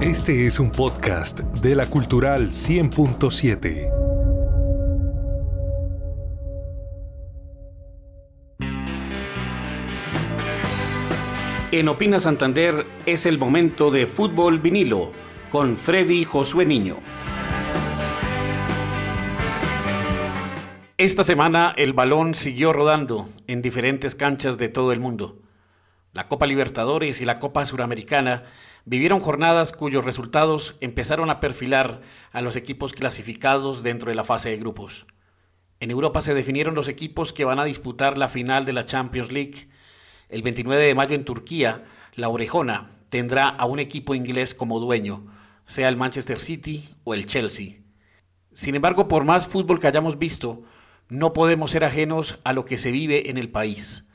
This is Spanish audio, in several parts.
Este es un podcast de la Cultural 100.7. En Opina Santander es el momento de fútbol vinilo con Freddy Josué Niño. Esta semana el balón siguió rodando en diferentes canchas de todo el mundo. La Copa Libertadores y la Copa Suramericana vivieron jornadas cuyos resultados empezaron a perfilar a los equipos clasificados dentro de la fase de grupos. En Europa se definieron los equipos que van a disputar la final de la Champions League. El 29 de mayo en Turquía, la Orejona tendrá a un equipo inglés como dueño, sea el Manchester City o el Chelsea. Sin embargo, por más fútbol que hayamos visto, no podemos ser ajenos a lo que se vive en el país.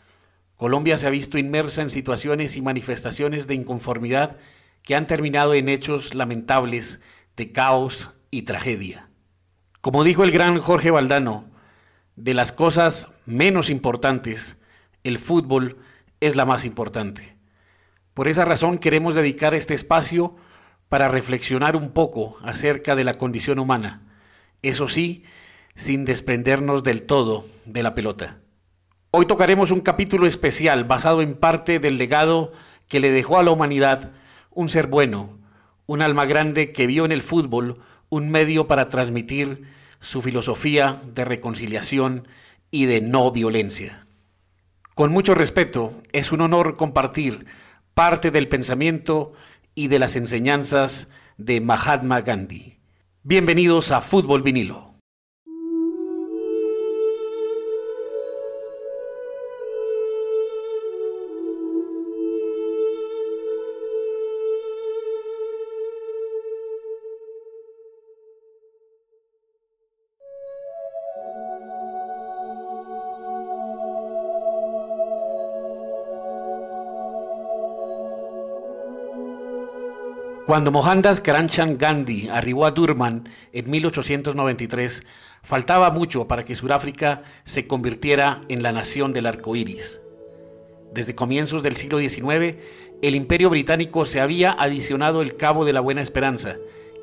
Colombia se ha visto inmersa en situaciones y manifestaciones de inconformidad que han terminado en hechos lamentables de caos y tragedia. Como dijo el gran Jorge Valdano, de las cosas menos importantes, el fútbol es la más importante. Por esa razón queremos dedicar este espacio para reflexionar un poco acerca de la condición humana, eso sí, sin desprendernos del todo de la pelota. Hoy tocaremos un capítulo especial basado en parte del legado que le dejó a la humanidad un ser bueno, un alma grande que vio en el fútbol un medio para transmitir su filosofía de reconciliación y de no violencia. Con mucho respeto, es un honor compartir parte del pensamiento y de las enseñanzas de Mahatma Gandhi. Bienvenidos a Fútbol Vinilo. Cuando Mohandas Karamchand Gandhi arribó a Durban en 1893, faltaba mucho para que Sudáfrica se convirtiera en la nación del arco iris. Desde comienzos del siglo XIX, el imperio británico se había adicionado el Cabo de la Buena Esperanza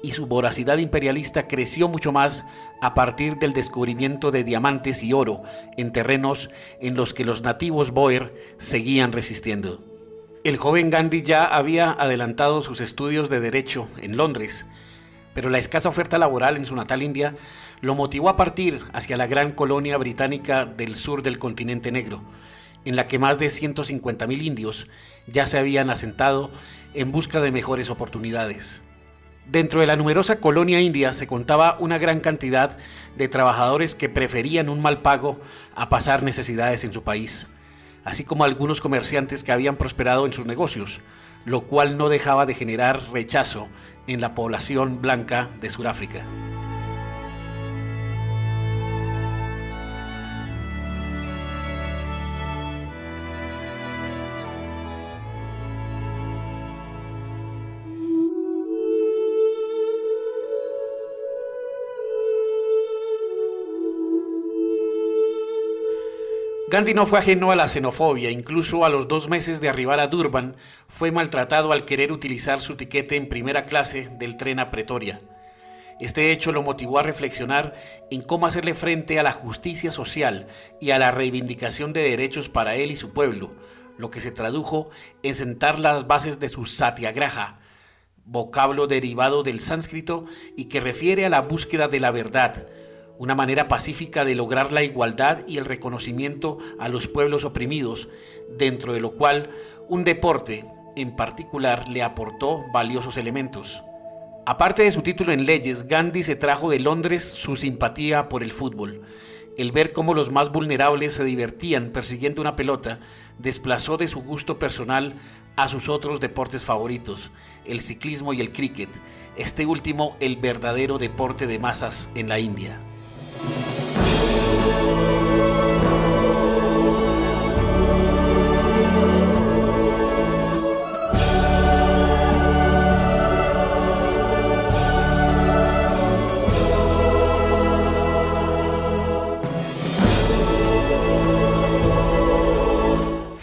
y su voracidad imperialista creció mucho más a partir del descubrimiento de diamantes y oro en terrenos en los que los nativos Boer seguían resistiendo. El joven Gandhi ya había adelantado sus estudios de derecho en Londres, pero la escasa oferta laboral en su natal India lo motivó a partir hacia la gran colonia británica del sur del continente negro, en la que más de 150.000 indios ya se habían asentado en busca de mejores oportunidades. Dentro de la numerosa colonia india se contaba una gran cantidad de trabajadores que preferían un mal pago a pasar necesidades en su país así como algunos comerciantes que habían prosperado en sus negocios, lo cual no dejaba de generar rechazo en la población blanca de Sudáfrica. Gandhi no fue ajeno a la xenofobia, incluso a los dos meses de arribar a Durban, fue maltratado al querer utilizar su tiquete en primera clase del tren a Pretoria. Este hecho lo motivó a reflexionar en cómo hacerle frente a la justicia social y a la reivindicación de derechos para él y su pueblo, lo que se tradujo en sentar las bases de su satyagraha, vocablo derivado del sánscrito y que refiere a la búsqueda de la verdad, una manera pacífica de lograr la igualdad y el reconocimiento a los pueblos oprimidos, dentro de lo cual un deporte en particular le aportó valiosos elementos. Aparte de su título en leyes, Gandhi se trajo de Londres su simpatía por el fútbol. El ver cómo los más vulnerables se divertían persiguiendo una pelota desplazó de su gusto personal a sus otros deportes favoritos, el ciclismo y el cricket, este último el verdadero deporte de masas en la India.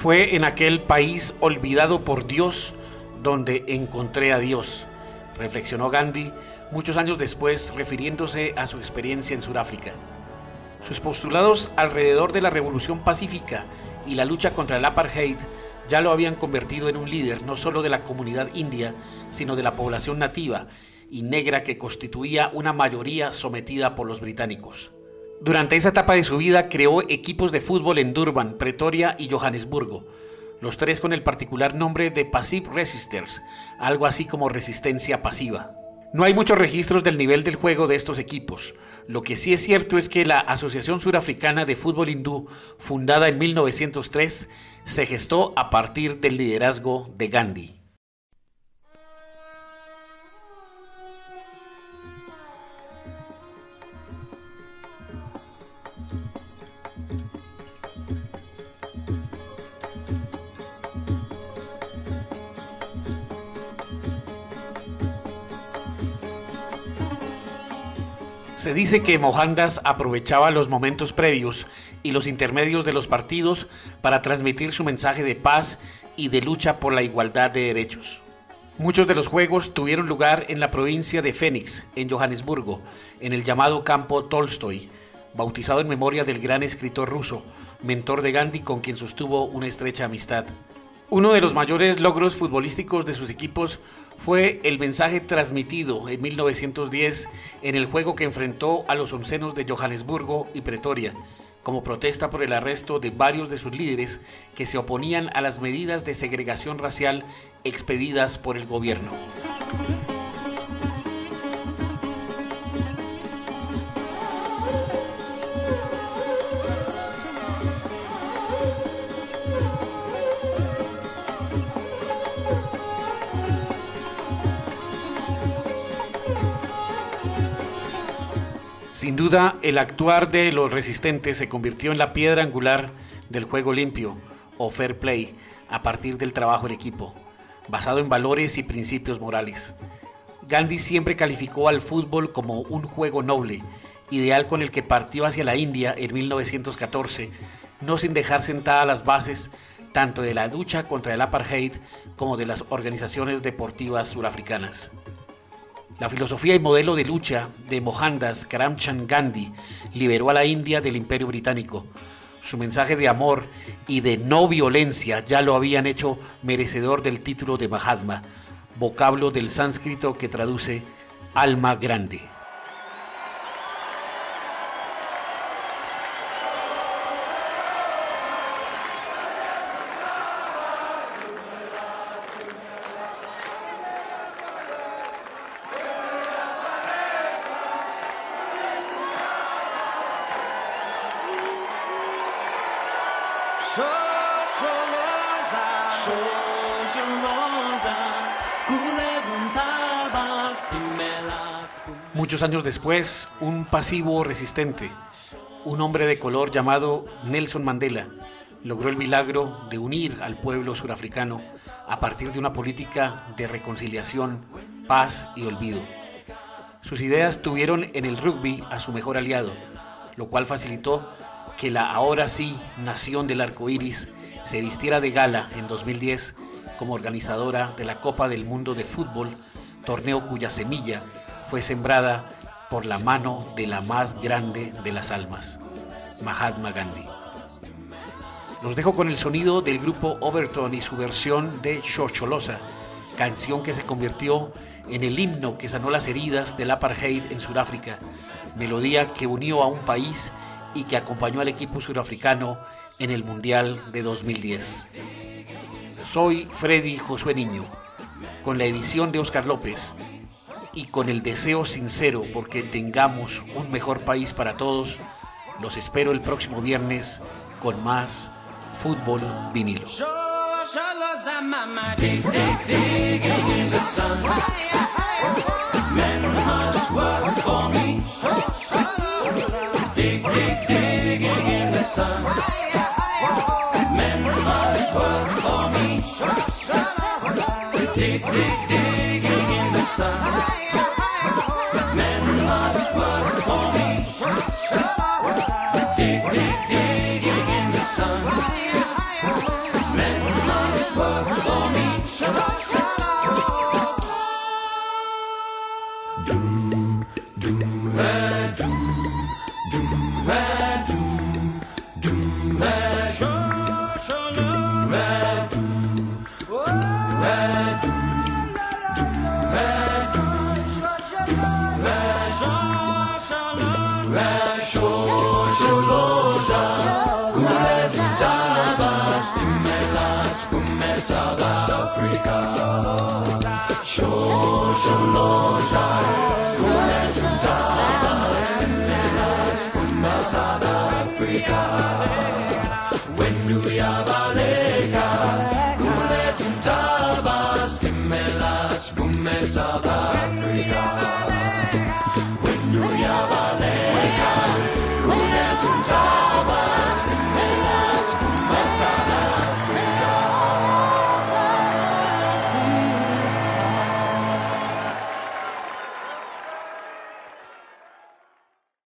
Fue en aquel país olvidado por Dios donde encontré a Dios. reflexionó Gandhi muchos años después refiriéndose a su experiencia en Sudáfrica. Sus postulados alrededor de la revolución pacífica y la lucha contra el apartheid ya lo habían convertido en un líder no solo de la comunidad india, sino de la población nativa y negra que constituía una mayoría sometida por los británicos. Durante esa etapa de su vida creó equipos de fútbol en Durban, Pretoria y Johannesburgo, los tres con el particular nombre de Passive Resisters, algo así como resistencia pasiva. No hay muchos registros del nivel del juego de estos equipos. Lo que sí es cierto es que la Asociación Surafricana de Fútbol Hindú, fundada en 1903, se gestó a partir del liderazgo de Gandhi. Se dice que Mohandas aprovechaba los momentos previos y los intermedios de los partidos para transmitir su mensaje de paz y de lucha por la igualdad de derechos. Muchos de los juegos tuvieron lugar en la provincia de Phoenix, en Johannesburgo, en el llamado campo Tolstoy, bautizado en memoria del gran escritor ruso, mentor de Gandhi con quien sostuvo una estrecha amistad. Uno de los mayores logros futbolísticos de sus equipos fue el mensaje transmitido en 1910 en el juego que enfrentó a los oncenos de Johannesburgo y Pretoria, como protesta por el arresto de varios de sus líderes que se oponían a las medidas de segregación racial expedidas por el gobierno. Sin duda, el actuar de los resistentes se convirtió en la piedra angular del juego limpio o fair play a partir del trabajo en equipo, basado en valores y principios morales. Gandhi siempre calificó al fútbol como un juego noble, ideal con el que partió hacia la India en 1914, no sin dejar sentadas las bases tanto de la lucha contra el apartheid como de las organizaciones deportivas surafricanas. La filosofía y modelo de lucha de Mohandas Karamchand Gandhi liberó a la India del imperio británico. Su mensaje de amor y de no violencia ya lo habían hecho merecedor del título de Mahatma, vocablo del sánscrito que traduce alma grande. Muchos años después, un pasivo resistente, un hombre de color llamado Nelson Mandela, logró el milagro de unir al pueblo surafricano a partir de una política de reconciliación, paz y olvido. Sus ideas tuvieron en el rugby a su mejor aliado, lo cual facilitó que la ahora sí nación del arco iris se vistiera de gala en 2010 como organizadora de la Copa del Mundo de Fútbol, torneo cuya semilla fue sembrada por la mano de la más grande de las almas, Mahatma Gandhi. Los dejo con el sonido del grupo Overton y su versión de Xocholosa, canción que se convirtió en el himno que sanó las heridas del apartheid en Sudáfrica, melodía que unió a un país y que acompañó al equipo surafricano en el Mundial de 2010. Soy Freddy Josué Niño, con la edición de Oscar López y con el deseo sincero porque tengamos un mejor país para todos, los espero el próximo viernes con más fútbol vinilo. Dig, dig, digging in the sun. South Africa. Show, show, lo, shai. Kule, zunta, bas, tembelas, kuma, South Africa. Wenu ya baleka. Kule, zunta, bas, tembelas, kuma, South Africa.